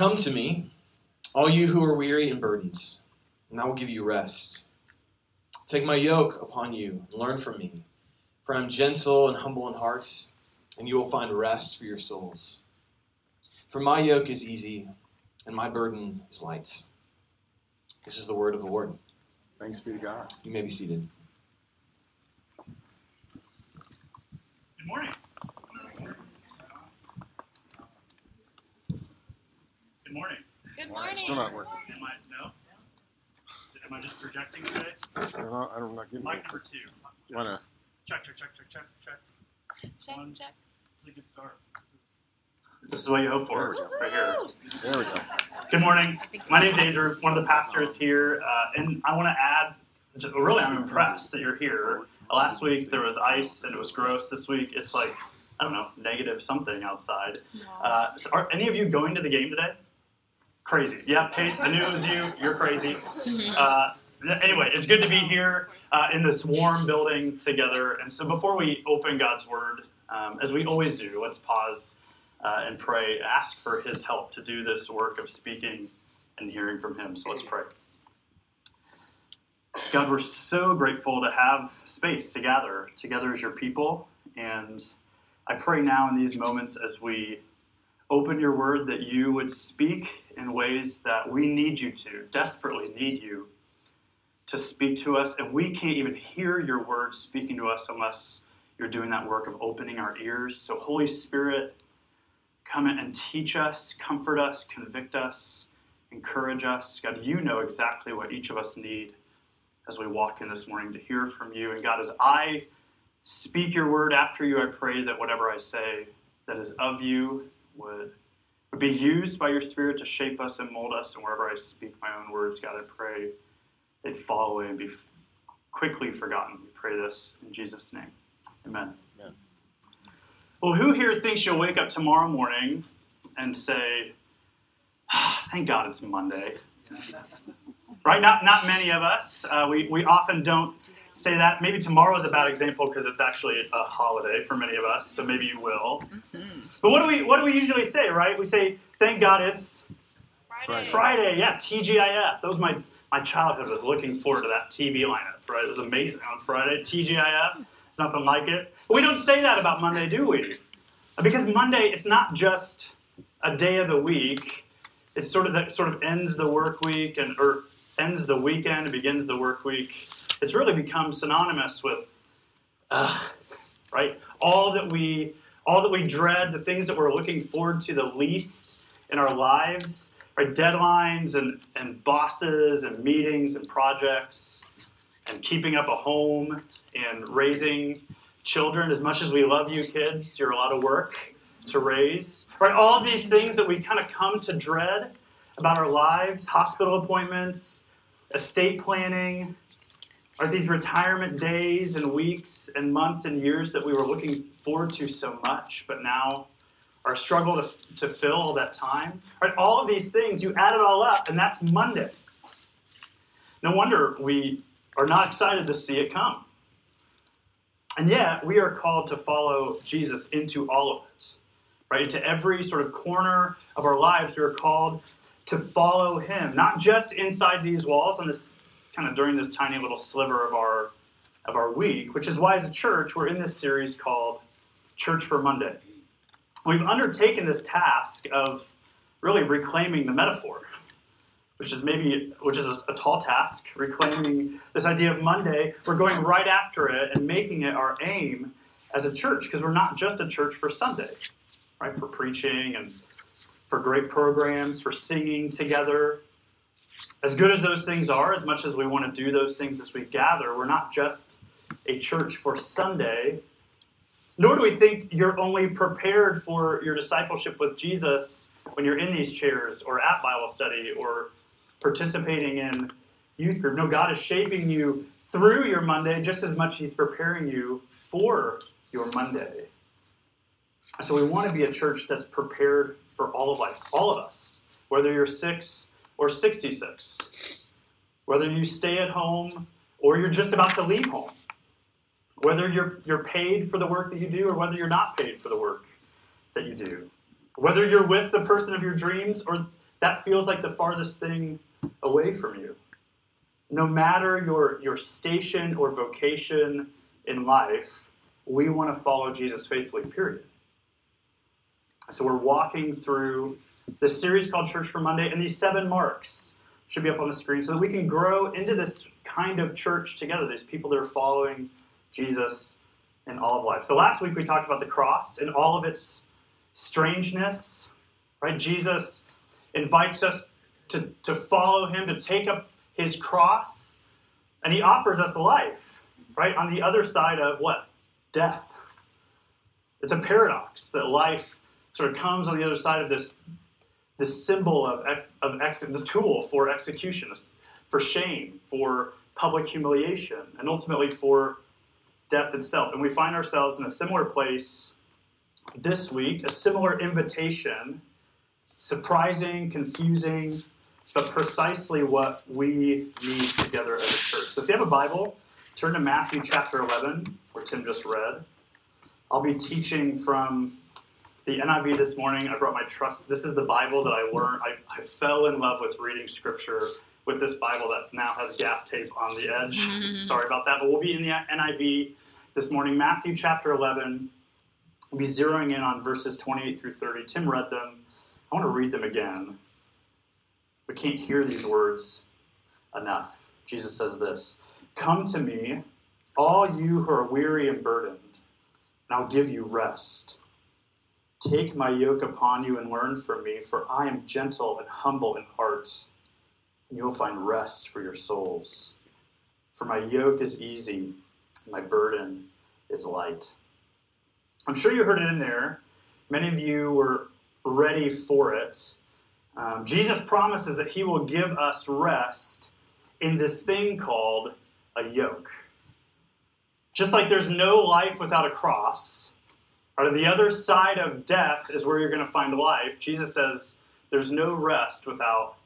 Come to me, all you who are weary and burdened, and I will give you rest. Take my yoke upon you and learn from me, for I am gentle and humble in heart, and you will find rest for your souls. For my yoke is easy, and my burden is light. This is the word of the Lord. Thanks be to God. You may be seated. Good morning. Good morning. Good morning. Still not working. Am I no? Am I just projecting today? I'm not, I'm not getting Mic it. number two. Wanna, Check, check, check, check, check, check. Check, One. check. This is a good start. This is what you hope for, right here. There we go. Good morning. My name's Andrew, one of the pastors here, uh, and I want to add. j- Really, I'm impressed that you're here. Last week there was ice and it was gross. This week it's like I don't know, negative something outside. Uh, so are any of you going to the game today? Crazy. Yeah, Pace, I knew it was you. You're crazy. Uh, anyway, it's good to be here uh, in this warm building together. And so before we open God's Word, um, as we always do, let's pause uh, and pray, ask for His help to do this work of speaking and hearing from Him. So let's pray. God, we're so grateful to have space to gather together as your people. And I pray now in these moments as we open your word that you would speak in ways that we need you to, desperately need you to speak to us. And we can't even hear your word speaking to us unless you're doing that work of opening our ears. So, Holy Spirit, come in and teach us, comfort us, convict us, encourage us. God, you know exactly what each of us need as we walk in this morning to hear from you. And God, as I speak your word after you, I pray that whatever I say that is of you would, would be used by your Spirit to shape us and mold us. And wherever I speak my own words, God, I pray they'd fall away and be f- quickly forgotten. We pray this in Jesus' name. Amen. Amen. Well, who here thinks you'll wake up tomorrow morning and say, "Ah, Thank God it's Monday? right? Not, not many of us. Uh, we, we often don't say that. Maybe tomorrow is a bad example because it's actually a holiday for many of us, so maybe you will. Mm-hmm. But what do we what do we usually say, right? We say, "Thank God it's Friday. Friday." Yeah, TGIF. That was my my childhood was looking forward to that TV lineup. Right, it was amazing on Friday. TGIF. It's nothing like it. But we don't say that about Monday, do we? Because Monday, it's not just a day of the week. It's sort of that sort of ends the work week and or ends the weekend and begins the work week. It's really become synonymous with, ugh, right? All that we all that we dread, the things that we're looking forward to the least in our lives, right? Deadlines and, and bosses and meetings and projects and keeping up a home and raising children. As much as we love you kids, you're a lot of work to raise. Right? All these things that we kind of come to dread about our lives, hospital appointments, estate planning, are these retirement days and weeks and months and years that we were looking forward to so much, but now our struggle to, to fill all that time? Right? All of these things, you add it all up, and that's Monday. No wonder we are not excited to see it come. And yet, we are called to follow Jesus into all of it. Right? Into every sort of corner of our lives, we are called to follow him, not just inside these walls on this kind of during this tiny little sliver of our of our week, which is why as a church we're in this series called Church for Monday. We've undertaken this task of really reclaiming the metaphor, which is maybe which is a, a tall task, reclaiming this idea of Monday. We're going right after it and making it our aim as a church because we're not just a church for Sunday, right? For preaching and for great programs, for singing together. As good as those things are, as much as we want to do those things as we gather, we're not just a church for Sunday, nor do we think you're only prepared for your discipleship with Jesus when you're in these chairs or at Bible study or participating in youth group. No, God is shaping you through your Monday just as much as He's preparing you for your Monday. So we want to be a church that's prepared for all of life, all of us, whether you're six or 66, whether you stay at home or you're just about to leave home, whether you're, you're paid for the work that you do or whether you're not paid for the work that you do, whether you're with the person of your dreams or that feels like the farthest thing away from you. No matter your, your station or vocation in life, we want to follow Jesus faithfully, period. So we're walking through this series called Church for Monday, and these seven marks should be up on the screen so that we can grow into this kind of church together, these people that are following Jesus in all of life. So last week we talked about the cross and all of its strangeness, right? Jesus invites us to, to follow him, to take up his cross, and he offers us life, right? On the other side of what? Death. It's a paradox that life sort of comes on the other side of this, this symbol of, of ex, this tool for execution, for shame, for public humiliation, and ultimately for death itself. And we find ourselves in a similar place this week, a similar invitation, surprising, confusing, but precisely what we need together as a church. So if you have a Bible, turn to Matthew chapter 11, where Tim just read. I'll be teaching from the NIV this morning. I brought my trust. This is the Bible that I learned. I, I fell in love with reading scripture with this Bible that now has gaff tape on the edge. Mm-hmm. Sorry about that, but we'll be in the NIV this morning. Matthew chapter 11. We'll be zeroing in on verses 28 through 30. Tim read them. I want to read them again. We can't hear these words enough. Jesus says this Come to me, all you who are weary and burdened, and I'll give you rest. Take my yoke upon you and learn from me, for I am gentle and humble in heart, and you will find rest for your souls. For my yoke is easy, my burden is light. I'm sure you heard it in there. Many of you were ready for it. Um, Jesus promises that he will give us rest in this thing called a yoke. Just like there's no life without a cross, or the other side of death is where you're going to find life, Jesus says there's no rest without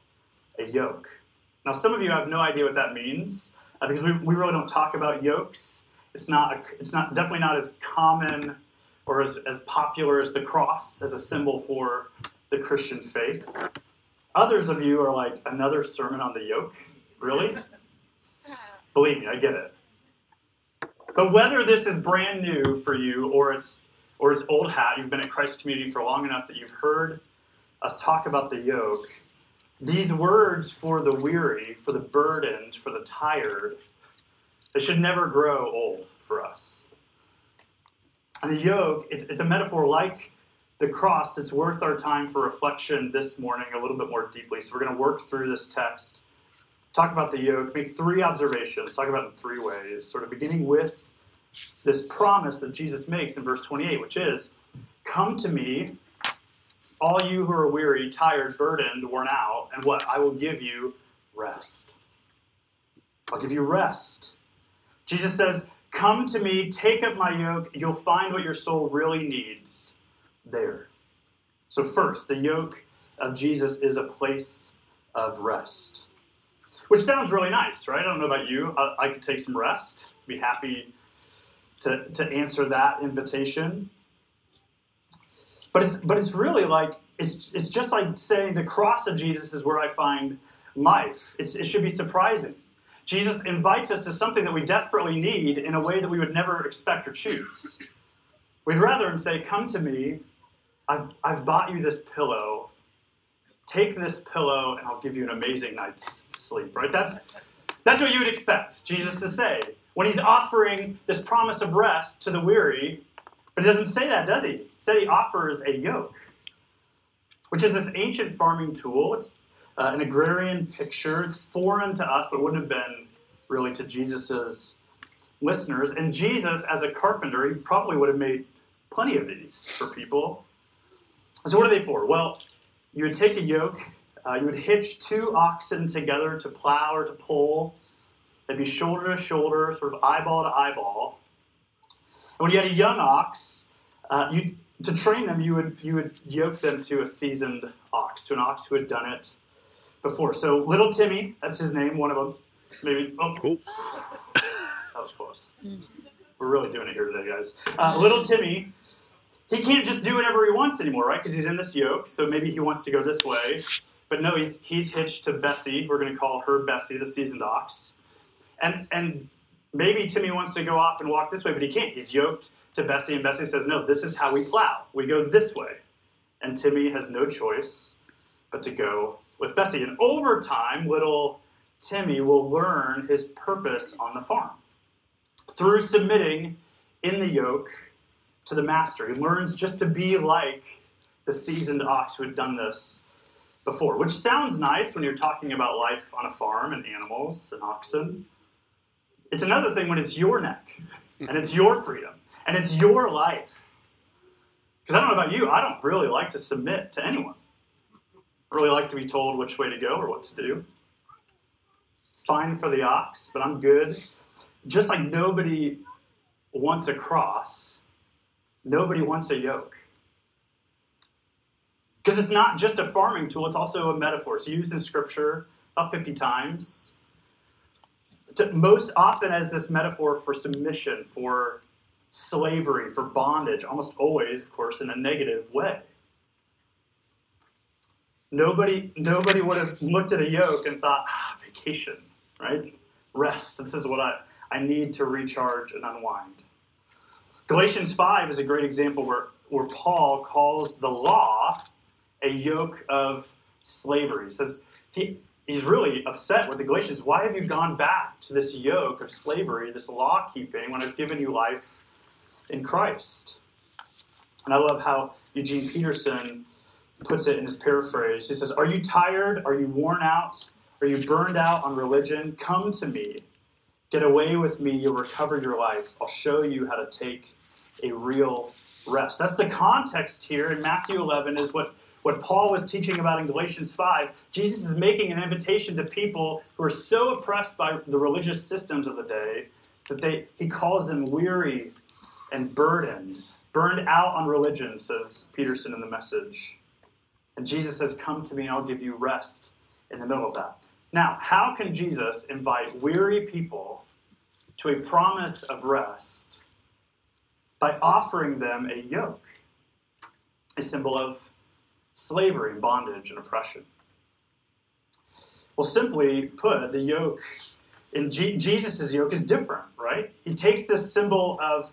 a yoke. Now, some of you have no idea what that means uh, because we, we really don't talk about yokes. It's not, a, it's not definitely not as common or as, as popular as the cross as a symbol for the Christian faith. Others of you are like, another sermon on the yoke? Really? Believe me, I get it. But whether this is brand new for you or it's or it's old hat, you've been at Christ Community for long enough that you've heard us talk about the yoke. These words for the weary, for the burdened, for the tired, they should never grow old for us. And the yoke, it's, it's a metaphor like the cross that's worth our time for reflection this morning a little bit more deeply. So we're going to work through this text, talk about the yoke, make three observations, talk about it in three ways, sort of beginning with this promise that Jesus makes in verse 28, which is, Come to me, all you who are weary, tired, burdened, worn out, and what? I will give you rest. I'll give you rest. Jesus says, Come to me, take up my yoke, you'll find what your soul really needs there. So, first, the yoke of Jesus is a place of rest, which sounds really nice, right? I don't know about you. I, I could take some rest, be happy to, to answer that invitation. But it's, but it's really like, it's, it's just like saying the cross of Jesus is where I find life. It's, it should be surprising. Jesus invites us to something that we desperately need in a way that we would never expect or choose. We'd rather him say, Come to me, I've, I've bought you this pillow. Take this pillow, and I'll give you an amazing night's sleep, right? That's, that's what you would expect Jesus to say when he's offering this promise of rest to the weary. But he doesn't say that, does he? He said he offers a yoke, which is this ancient farming tool. It's uh, an agrarian picture. It's foreign to us, but wouldn't have been really to Jesus's listeners. And Jesus, as a carpenter, he probably would have made plenty of these for people. So, what are they for? Well, you would take a yoke, uh, you would hitch two oxen together to plow or to pull. They'd be shoulder to shoulder, sort of eyeball to eyeball. And when you had a young ox, uh, you, to train them, you would, you would yoke them to a seasoned ox, to an ox who had done it before. So little Timmy, that's his name, one of them. Maybe. Oh, Cool. that was close. We're really doing it here today, guys. Uh, little Timmy, he can't just do whatever he wants anymore, right? Because he's in this yoke. So maybe he wants to go this way, but no, he's he's hitched to Bessie. We're going to call her Bessie, the seasoned ox. And and maybe Timmy wants to go off and walk this way, but he can't. He's yoked to Bessie, and Bessie says, "No, this is how we plow. We go this way." And Timmy has no choice but to go with Bessie. And over time, little Timmy will learn his purpose on the farm through submitting in the yoke to the master. He learns just to be like the seasoned ox who had done this before, which sounds nice when you're talking about life on a farm and animals and oxen. It's another thing when it's your neck and it's your freedom and it's your life. Because I don't know about you, I don't really like to submit to anyone. I really like to be told which way to go or what to do. Fine for the ox, but I'm good. Just like nobody wants a cross, nobody wants a yoke. Because it's not just a farming tool, it's also a metaphor. It's used in Scripture about 50 times. To, most often as this metaphor for submission, for slavery, for bondage, almost always, of course, in a negative way. Nobody, nobody would have looked at a yoke and thought, ah, vacation, right? Rest. This is what I, I need to recharge and unwind. Galatians 5 is a great example where, where Paul calls the law a yoke of slavery. He says he, he's really upset with the Galatians. Why have you gone back to this yoke of slavery, this law keeping, when I've given you life in Christ? And I love how Eugene Peterson puts it in his paraphrase. He says, Are you tired? Are you worn out? Are you burned out on religion? Come to me. Get away with me. You'll recover your life. I'll show you how to take a real rest. That's the context here in Matthew 11, is what, what Paul was teaching about in Galatians 5. Jesus is making an invitation to people who are so oppressed by the religious systems of the day that they, he calls them weary and burdened, burned out on religion, says Peterson in the message. And Jesus says, Come to me and I'll give you rest in the middle of that. Now, how can Jesus invite weary people to a promise of rest by offering them a yoke, a symbol of slavery, bondage, and oppression? Well, simply put, the yoke in G- Jesus' yoke is different, right? He takes this symbol of,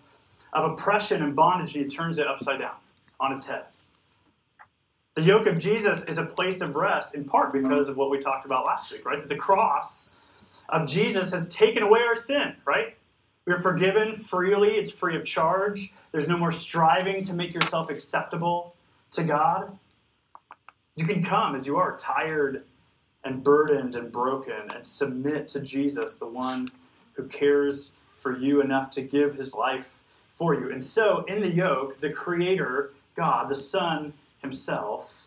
of oppression and bondage and he turns it upside down on its head. The yoke of Jesus is a place of rest, in part because of what we talked about last week, right? That the cross of Jesus has taken away our sin, right? We are forgiven freely, it's free of charge. There's no more striving to make yourself acceptable to God. You can come as you are, tired and burdened and broken, and submit to Jesus, the one who cares for you enough to give his life for you. And so, in the yoke, the Creator, God, the Son, himself,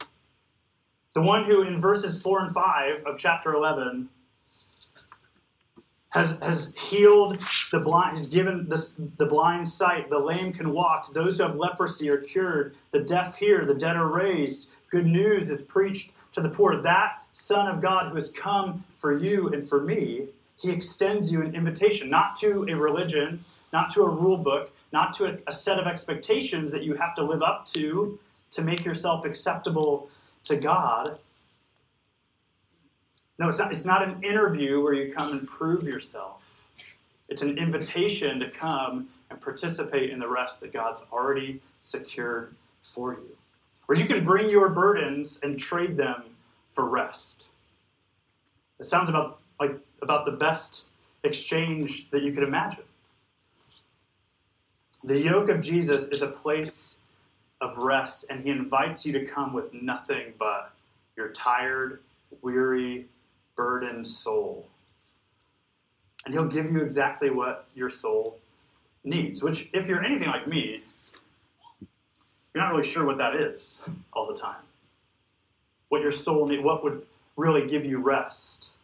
the one who in verses 4 and 5 of chapter 11 has, has healed the blind, has given the, the blind sight, the lame can walk, those who have leprosy are cured, the deaf hear, the dead are raised, good news is preached to the poor. That Son of God who has come for you and for me, he extends you an invitation, not to a religion, not to a rule book, not to a, a set of expectations that you have to live up to to make yourself acceptable to God. No, it's not, it's not an interview where you come and prove yourself. It's an invitation to come and participate in the rest that God's already secured for you. Where you can bring your burdens and trade them for rest. It sounds about like about the best exchange that you could imagine. The yoke of Jesus is a place of rest, and He invites you to come with nothing but your tired, weary, burdened soul. And He'll give you exactly what your soul needs, which, if you're anything like me, you're not really sure what that is all the time. What your soul needs, what would really give you rest.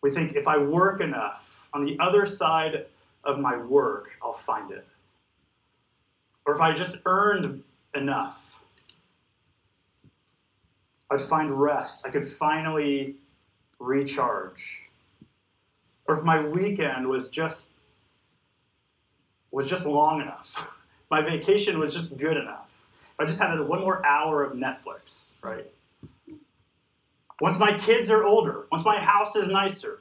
We think if I work enough, on the other side of my work, I'll find it or if I just earned enough, I'd find rest. I could finally recharge. Or if my weekend was just was just long enough. My vacation was just good enough. If I just had one more hour of Netflix, right? Once my kids are older, once my house is nicer,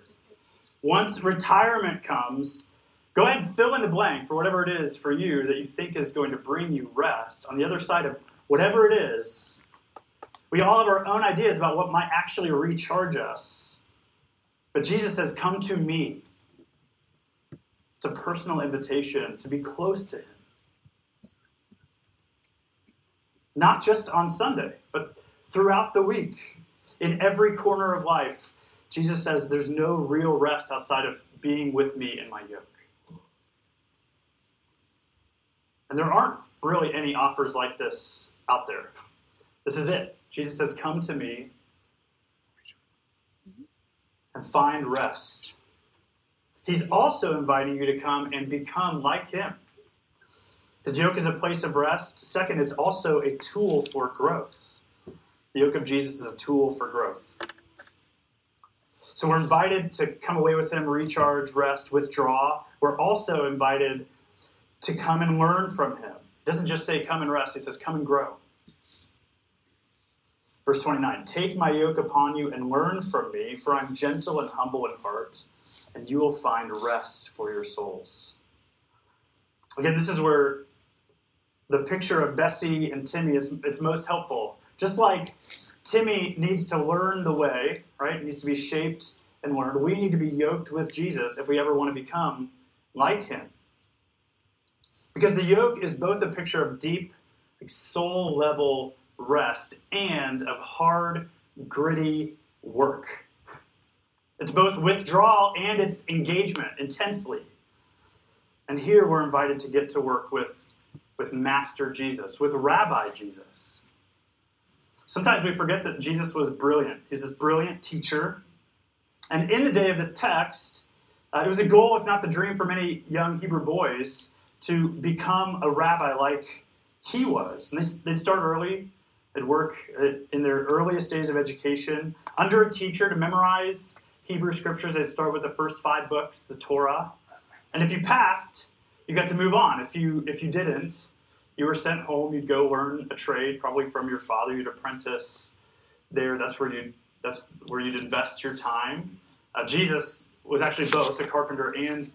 once retirement comes, go ahead and fill in the blank for whatever it is for you that you think is going to bring you rest. On the other side of whatever it is, we all have our own ideas about what might actually recharge us. But Jesus says, Come to me. It's a personal invitation to be close to Him. Not just on Sunday, but throughout the week, in every corner of life. Jesus says, There's no real rest outside of being with me in my yoke. And there aren't really any offers like this out there. This is it. Jesus says, Come to me and find rest. He's also inviting you to come and become like him. His yoke is a place of rest. Second, it's also a tool for growth. The yoke of Jesus is a tool for growth. So we're invited to come away with him, recharge, rest, withdraw. We're also invited to come and learn from him. He doesn't just say come and rest, he says come and grow. Verse 29 Take my yoke upon you and learn from me, for I'm gentle and humble in heart, and you will find rest for your souls. Again, this is where the picture of Bessie and Timmy is it's most helpful. Just like Timmy needs to learn the way, right? Needs to be shaped and learned. We need to be yoked with Jesus if we ever want to become like him. Because the yoke is both a picture of deep, soul level rest and of hard, gritty work. It's both withdrawal and it's engagement intensely. And here we're invited to get to work with, with Master Jesus, with Rabbi Jesus. Sometimes we forget that Jesus was brilliant. He's this brilliant teacher. And in the day of this text, uh, it was the goal, if not the dream, for many young Hebrew boys to become a rabbi like he was. And they'd start early, They'd work in their earliest days of education under a teacher to memorize Hebrew scriptures. They'd start with the first five books, the Torah. And if you passed, you got to move on. If you if you didn't, you were sent home. You'd go learn a trade, probably from your father. You'd apprentice there. That's where you that's where you'd invest your time. Uh, Jesus was actually both a carpenter and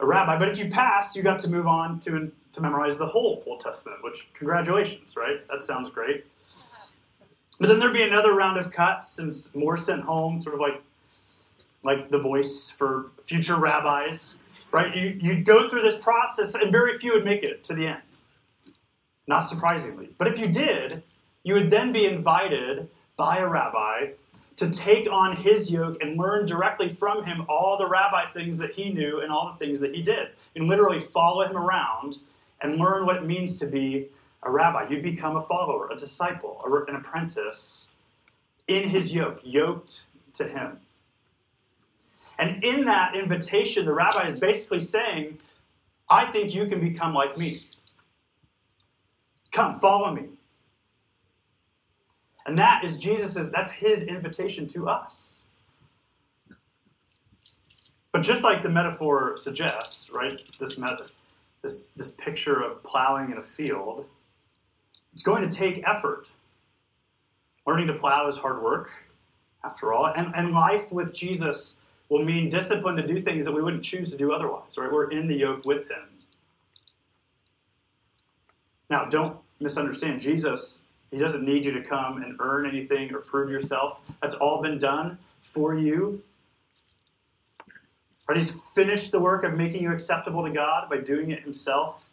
a rabbi. But if you passed, you got to move on to to memorize the whole Old Testament. Which congratulations, right? That sounds great. But then there'd be another round of cuts and more sent home, sort of like like the voice for future rabbis, right? You, you'd go through this process, and very few would make it to the end. Not surprisingly. But if you did, you would then be invited by a rabbi to take on his yoke and learn directly from him all the rabbi things that he knew and all the things that he did. And literally follow him around and learn what it means to be a rabbi. You'd become a follower, a disciple, an apprentice in his yoke, yoked to him. And in that invitation, the rabbi is basically saying, I think you can become like me. Come, follow me. And that is Jesus's, that's his invitation to us. But just like the metaphor suggests, right? This meta, this, this picture of plowing in a field, it's going to take effort. Learning to plow is hard work, after all. And, and life with Jesus will mean discipline to do things that we wouldn't choose to do otherwise, right? We're in the yoke with him. Now, don't misunderstand. Jesus, he doesn't need you to come and earn anything or prove yourself. That's all been done for you. Right? He's finished the work of making you acceptable to God by doing it himself.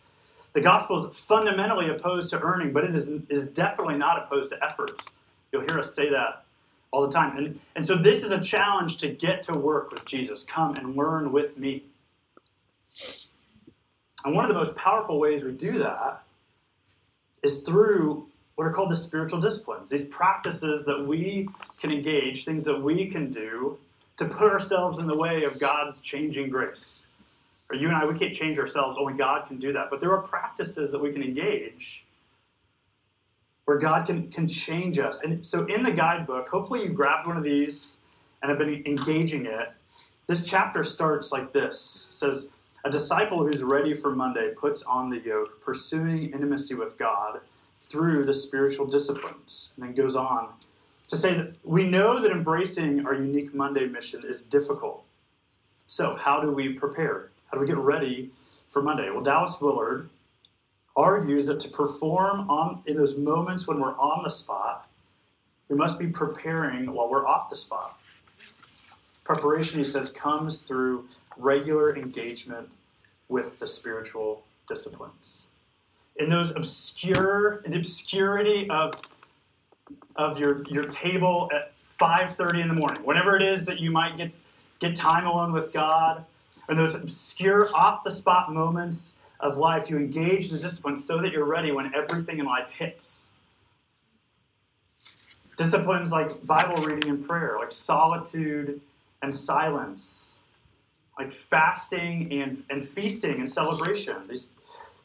The gospel is fundamentally opposed to earning, but it is, is definitely not opposed to efforts. You'll hear us say that all the time. And, and so this is a challenge to get to work with Jesus. Come and learn with me. And one of the most powerful ways we do that is through what are called the spiritual disciplines, these practices that we can engage, things that we can do to put ourselves in the way of God's changing grace or you and I, we can't change ourselves. Only God can do that. But there are practices that we can engage where God can, can change us. And so in the guidebook, hopefully you grabbed one of these and have been engaging it. This chapter starts like this it says, A disciple who's ready for Monday puts on the yoke, pursuing intimacy with God through the spiritual disciplines. And then goes on to say that we know that embracing our unique Monday mission is difficult. So, how do we prepare? How do we get ready for Monday? Well, Dallas Willard argues that to perform on, in those moments when we're on the spot, we must be preparing while we're off the spot. Preparation, he says, comes through regular engagement with the spiritual disciplines. In those obscure, in the obscurity of, of your, your table at 5.30 in the morning, whenever it is that you might get, get time alone with God, in those obscure, off-the-spot moments of life, you engage the disciplines so that you're ready when everything in life hits. Disciplines like Bible reading and prayer, like solitude and silence, like fasting and, and feasting and celebration.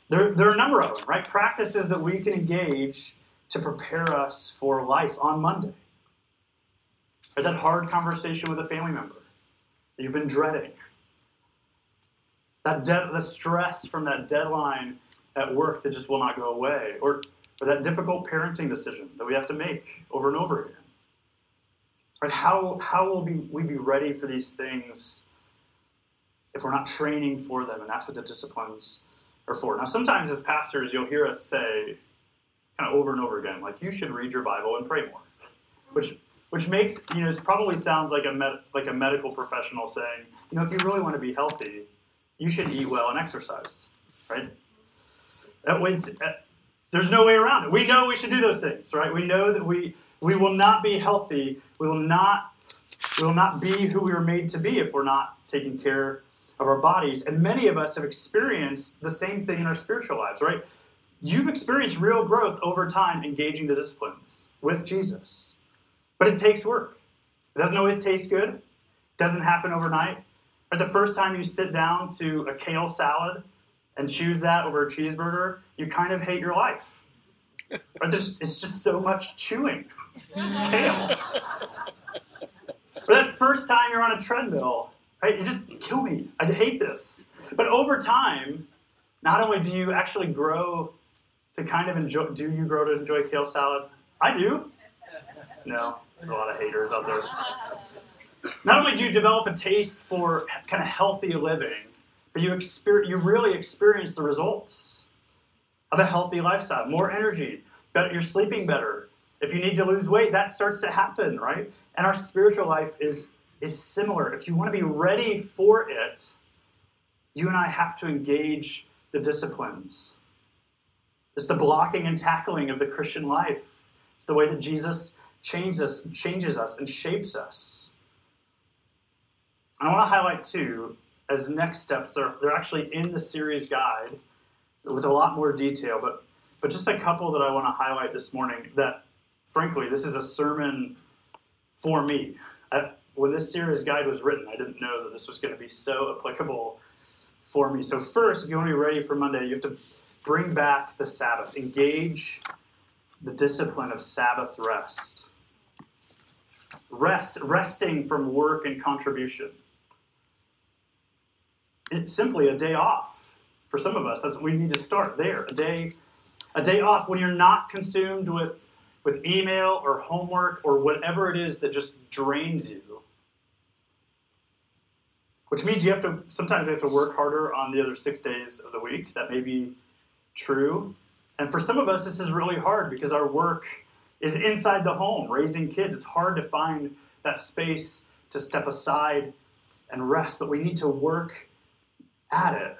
There, there are a number of them, right? Practices that we can engage to prepare us for life on Monday. Or that hard conversation with a family member that you've been dreading. That de- the stress from that deadline at work that just will not go away. Or, or that difficult parenting decision that we have to make over and over again. Right? How, how will be, we be ready for these things if we're not training for them? And that's what the disciplines are for. Now, sometimes as pastors, you'll hear us say, kind of over and over again, like, you should read your Bible and pray more. Which, which makes, you know, it probably sounds like a, med- like a medical professional saying, you know, if you really want to be healthy, you should eat well and exercise, right? That uh, there's no way around it. We know we should do those things, right? We know that we we will not be healthy. We will not we will not be who we were made to be if we're not taking care of our bodies. And many of us have experienced the same thing in our spiritual lives, right? You've experienced real growth over time engaging the disciplines with Jesus. But it takes work. It doesn't always taste good. It doesn't happen overnight. But the first time you sit down to a kale salad and choose that over a cheeseburger, you kind of hate your life. It's just so much chewing. Kale. Or that first time you're on a treadmill, right? You just kill me. I hate this. But over time, not only do you actually grow to kind of enjoy, do you grow to enjoy kale salad? I do. No, there's a lot of haters out there. Not only do you develop a taste for kind of healthy living, but you, experience, you really experience the results of a healthy lifestyle. More energy, better, you're sleeping better. If you need to lose weight, that starts to happen, right? And our spiritual life is, is similar. If you want to be ready for it, you and I have to engage the disciplines. It's the blocking and tackling of the Christian life. It's the way that Jesus changes us, changes us and shapes us. I want to highlight too, as next steps, they're, they're actually in the series guide with a lot more detail, but, but just a couple that I want to highlight this morning that, frankly, this is a sermon for me. I, when this series guide was written, I didn't know that this was going to be so applicable for me. So, first, if you want to be ready for Monday, you have to bring back the Sabbath, engage the discipline of Sabbath rest. Rest, resting from work and contribution. It's simply a day off. For some of us, that's we need to start there. A day, a day off when you're not consumed with, with email or homework or whatever it is that just drains you. Which means you have to sometimes you have to work harder on the other six days of the week. That may be true. And for some of us, this is really hard because our work is inside the home, raising kids. It's hard to find that space to step aside and rest, but we need to work at it.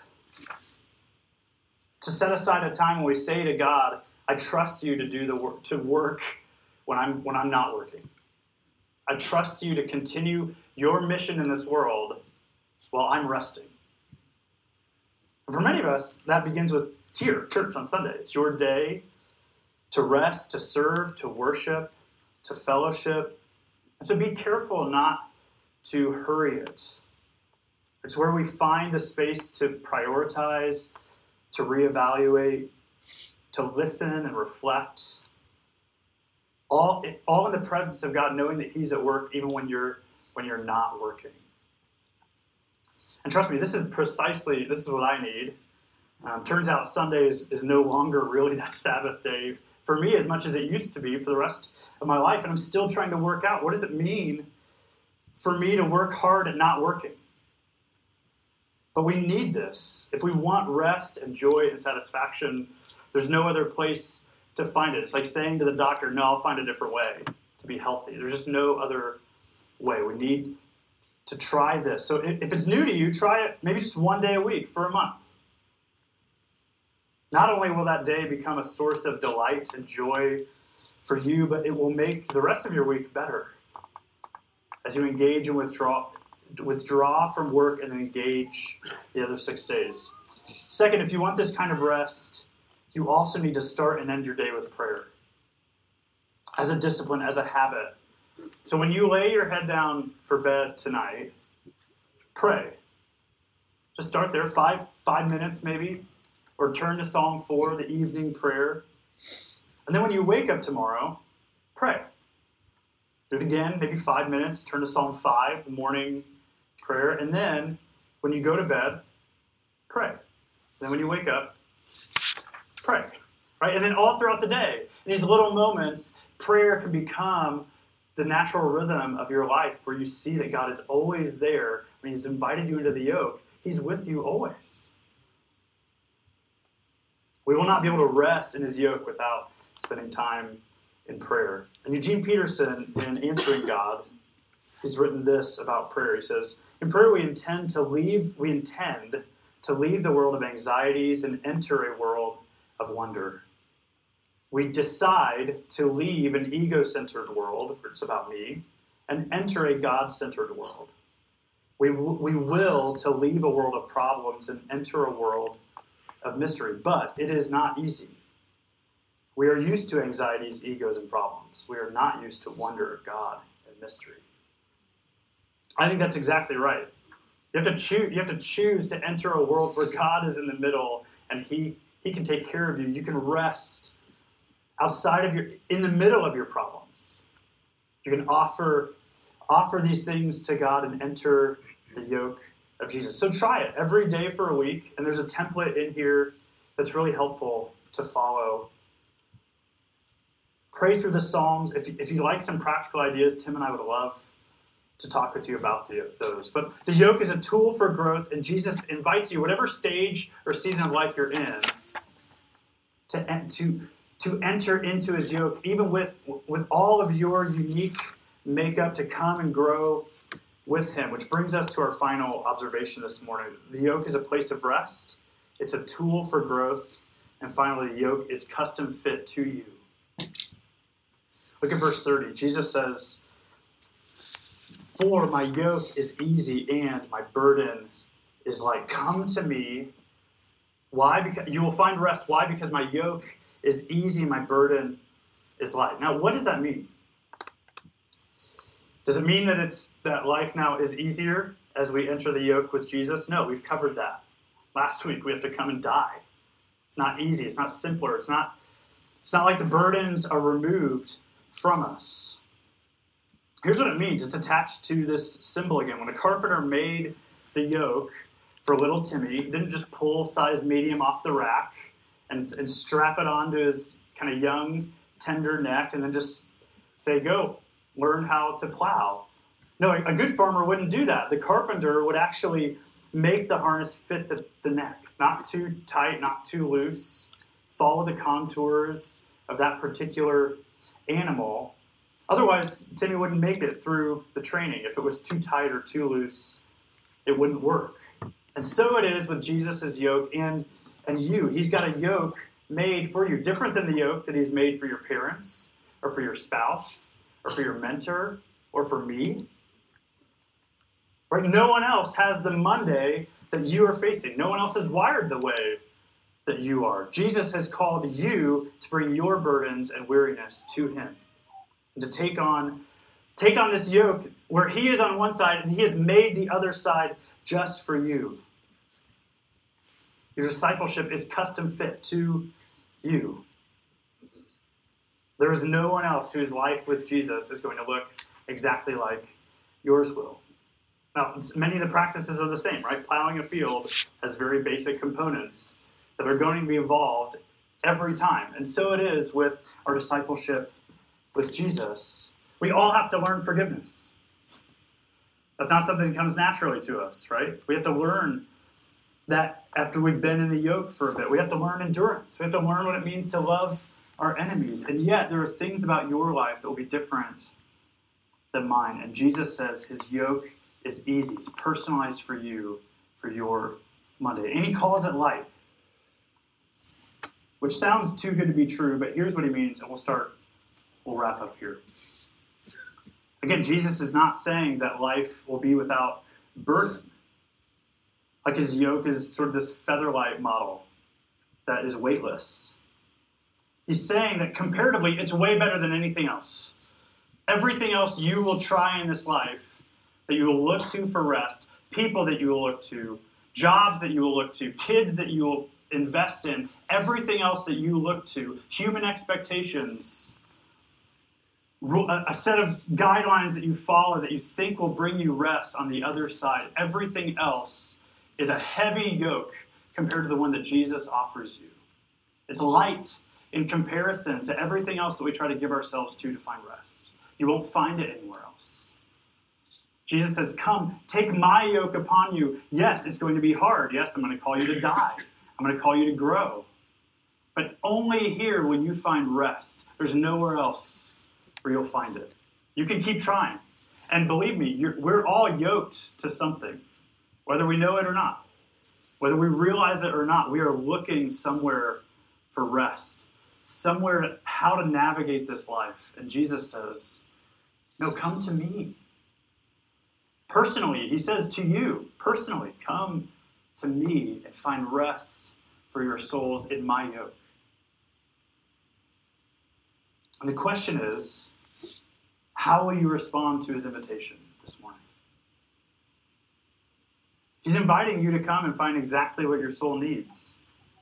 To set aside a time when we say to God, I trust you to do the work to work when I'm when I'm not working. I trust you to continue your mission in this world while I'm resting. For many of us, that begins with here, church on Sunday. It's your day to rest, to serve, to worship, to fellowship. So be careful not to hurry it. It's where we find the space to prioritize, to reevaluate, to listen and reflect. All, all in the presence of God, knowing that He's at work even when you're when you're not working. And trust me, this is precisely this is what I need. Um, turns out Sunday is, is no longer really that Sabbath day for me as much as it used to be for the rest of my life. And I'm still trying to work out what does it mean for me to work hard at not working? But we need this. If we want rest and joy and satisfaction, there's no other place to find it. It's like saying to the doctor, no, I'll find a different way to be healthy. There's just no other way. We need to try this. So if it's new to you, try it maybe just one day a week for a month. Not only will that day become a source of delight and joy for you, but it will make the rest of your week better as you engage and withdraw withdraw from work and engage the other six days. Second, if you want this kind of rest, you also need to start and end your day with prayer as a discipline, as a habit. So when you lay your head down for bed tonight, pray. Just start there, five five minutes maybe, or turn to Psalm four, the evening prayer. And then when you wake up tomorrow, pray. Do it again, maybe five minutes. Turn to Psalm five, the morning prayer, and then when you go to bed, pray. Then when you wake up, pray. Right? And then all throughout the day, in these little moments, prayer can become the natural rhythm of your life where you see that God is always there when He's invited you into the yoke. He's with you always. We will not be able to rest in His yoke without spending time in prayer. And Eugene Peterson, in Answering God, he's written this about prayer. He says, In prayer we intend to leave, we intend to leave the world of anxieties and enter a world of wonder. We decide to leave an ego centered world, where it's about me, and enter a God centered world. We, we will to leave a world of problems and enter a world of mystery, but it is not easy. We are used to anxieties, egos, and problems. We are not used to wonder, God, and mystery. I think that's exactly right. You have to choose. You have to choose to enter a world where God is in the middle, and He He can take care of you. You can rest outside of your, in the middle of your problems. You can offer offer these things to God and enter the yoke of Jesus. So try it every day for a week, and there's a template in here that's really helpful to follow pray through the Psalms. If, if you like some practical ideas, Tim and I would love to talk with you about the, those. But the yoke is a tool for growth, and Jesus invites you, whatever stage or season of life you're in, to, to, to enter into his yoke, even with, with all of your unique makeup, to come and grow with him. Which brings us to our final observation this morning. The yoke is a place of rest, it's a tool for growth, and finally, the yoke is custom fit to you. Look at verse 30. Jesus says, For my yoke is easy and my burden is light. Come to me. Why? Because you will find rest. Why? Because my yoke is easy, my burden is light. Now, what does that mean? Does it mean that it's that life now is easier as we enter the yoke with Jesus? No, we've covered that. Last week we have to come and die. It's not easy, it's not simpler, it's not it's not like the burdens are removed from us. Here's what it means it's attached to this symbol again. When a carpenter made the yoke for little Timmy, he didn't just pull size medium off the rack and, and strap it onto his kind of young, tender neck and then just say, Go, learn how to plow. No, a good farmer wouldn't do that. The carpenter would actually make the harness fit the, the neck, not too tight, not too loose, follow the contours of that particular animal. Otherwise, Timmy wouldn't make it through the training. If it was too tight or too loose, it wouldn't work. And so it is with Jesus' yoke and, and you. He's got a yoke made for you, different than the yoke that he's made for your parents, or for your spouse, or for your mentor, or for me. Right? No one else has the Monday that you are facing. No one else is wired the way that you are. Jesus has called you to bring your burdens and weariness to him to take on take on this yoke where he is on one side and he has made the other side just for you. Your discipleship is custom fit to you. There is no one else whose life with Jesus is going to look exactly like yours will. Now, many of the practices are the same, right? Plowing a field has very basic components that are going to be involved every time. And so it is with our discipleship with Jesus. We all have to learn forgiveness. That's not something that comes naturally to us, right? We have to learn that after we've been in the yoke for a bit. We have to learn endurance. We have to learn what it means to love our enemies. And yet, there are things about your life that will be different than mine. And Jesus says his yoke is easy, it's personalized for you for your Monday. And he calls it light, which sounds too good to be true, but here's what he means, and we'll start, we'll wrap up here. Again, Jesus is not saying that life will be without burden. Like his yoke is sort of this featherlight model that is weightless. He's saying that comparatively, it's way better than anything else. Everything else you will try in this life that you will look to for rest, people that you will look to, jobs that you will look to, kids that you will invest in, everything else that you look to, human expectations, a set of guidelines that you follow that you think will bring you rest on the other side. Everything else is a heavy yoke compared to the one that Jesus offers you. It's light in comparison to everything else that we try to give ourselves to to find rest. You won't find it anywhere else. Jesus says, Come, take my yoke upon you. Yes, it's going to be hard. Yes, I'm going to call you to die. I'm going to call you to grow. But only here when you find rest. There's nowhere else where you'll find it. You can keep trying. And believe me, we're all yoked to something whether we know it or not. Whether we realize it or not, we are looking somewhere for rest, somewhere how to navigate this life. And Jesus says, No, come to me. Personally, he says to you, personally, come to me and find rest for your souls in my yoke. And the question is, how will you respond to his invitation this morning? He's inviting you to come and find exactly what your soul needs,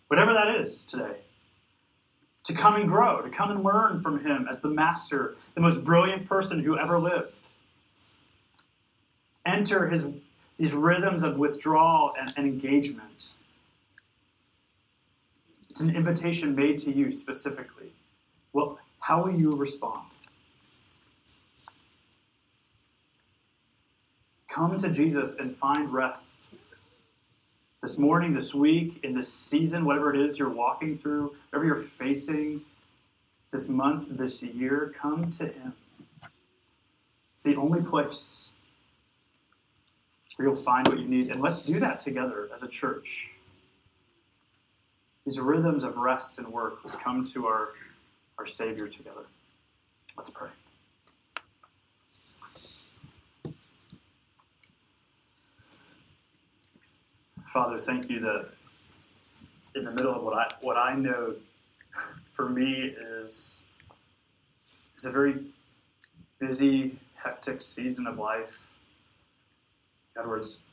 whatever that is today. To come and grow, to come and learn from Him as the master, the most brilliant person who ever lived. Enter his, these rhythms of withdrawal and, and engagement. It's an invitation made to you specifically. Well, how will you respond? Come to Jesus and find rest. This morning, this week, in this season, whatever it is you're walking through, whatever you're facing this month, this year, come to Him. It's the only place where you'll find what you need. And let's do that together as a church. These rhythms of rest and work, let's come to our, our Savior together. Let's pray. Father, thank you that in the middle of what I what I know for me is is a very busy, hectic season of life. Edwards,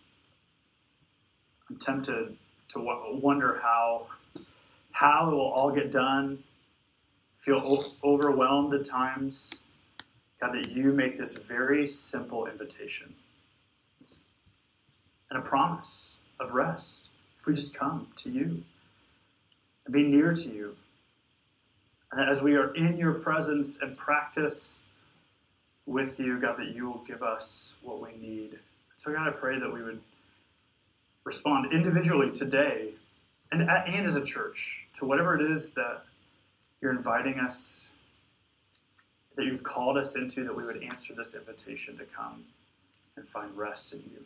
I'm tempted to wonder how how it will all get done. Feel overwhelmed at times. God, that you make this very simple invitation and a promise of rest if we just come to you and be near to you. And that as we are in your presence and practice with you, God, that you will give us what we need. So, God, I pray that we would respond individually today and, and as a church to whatever it is that you're inviting us, that you've called us into, that we would answer this invitation to come and find rest in you.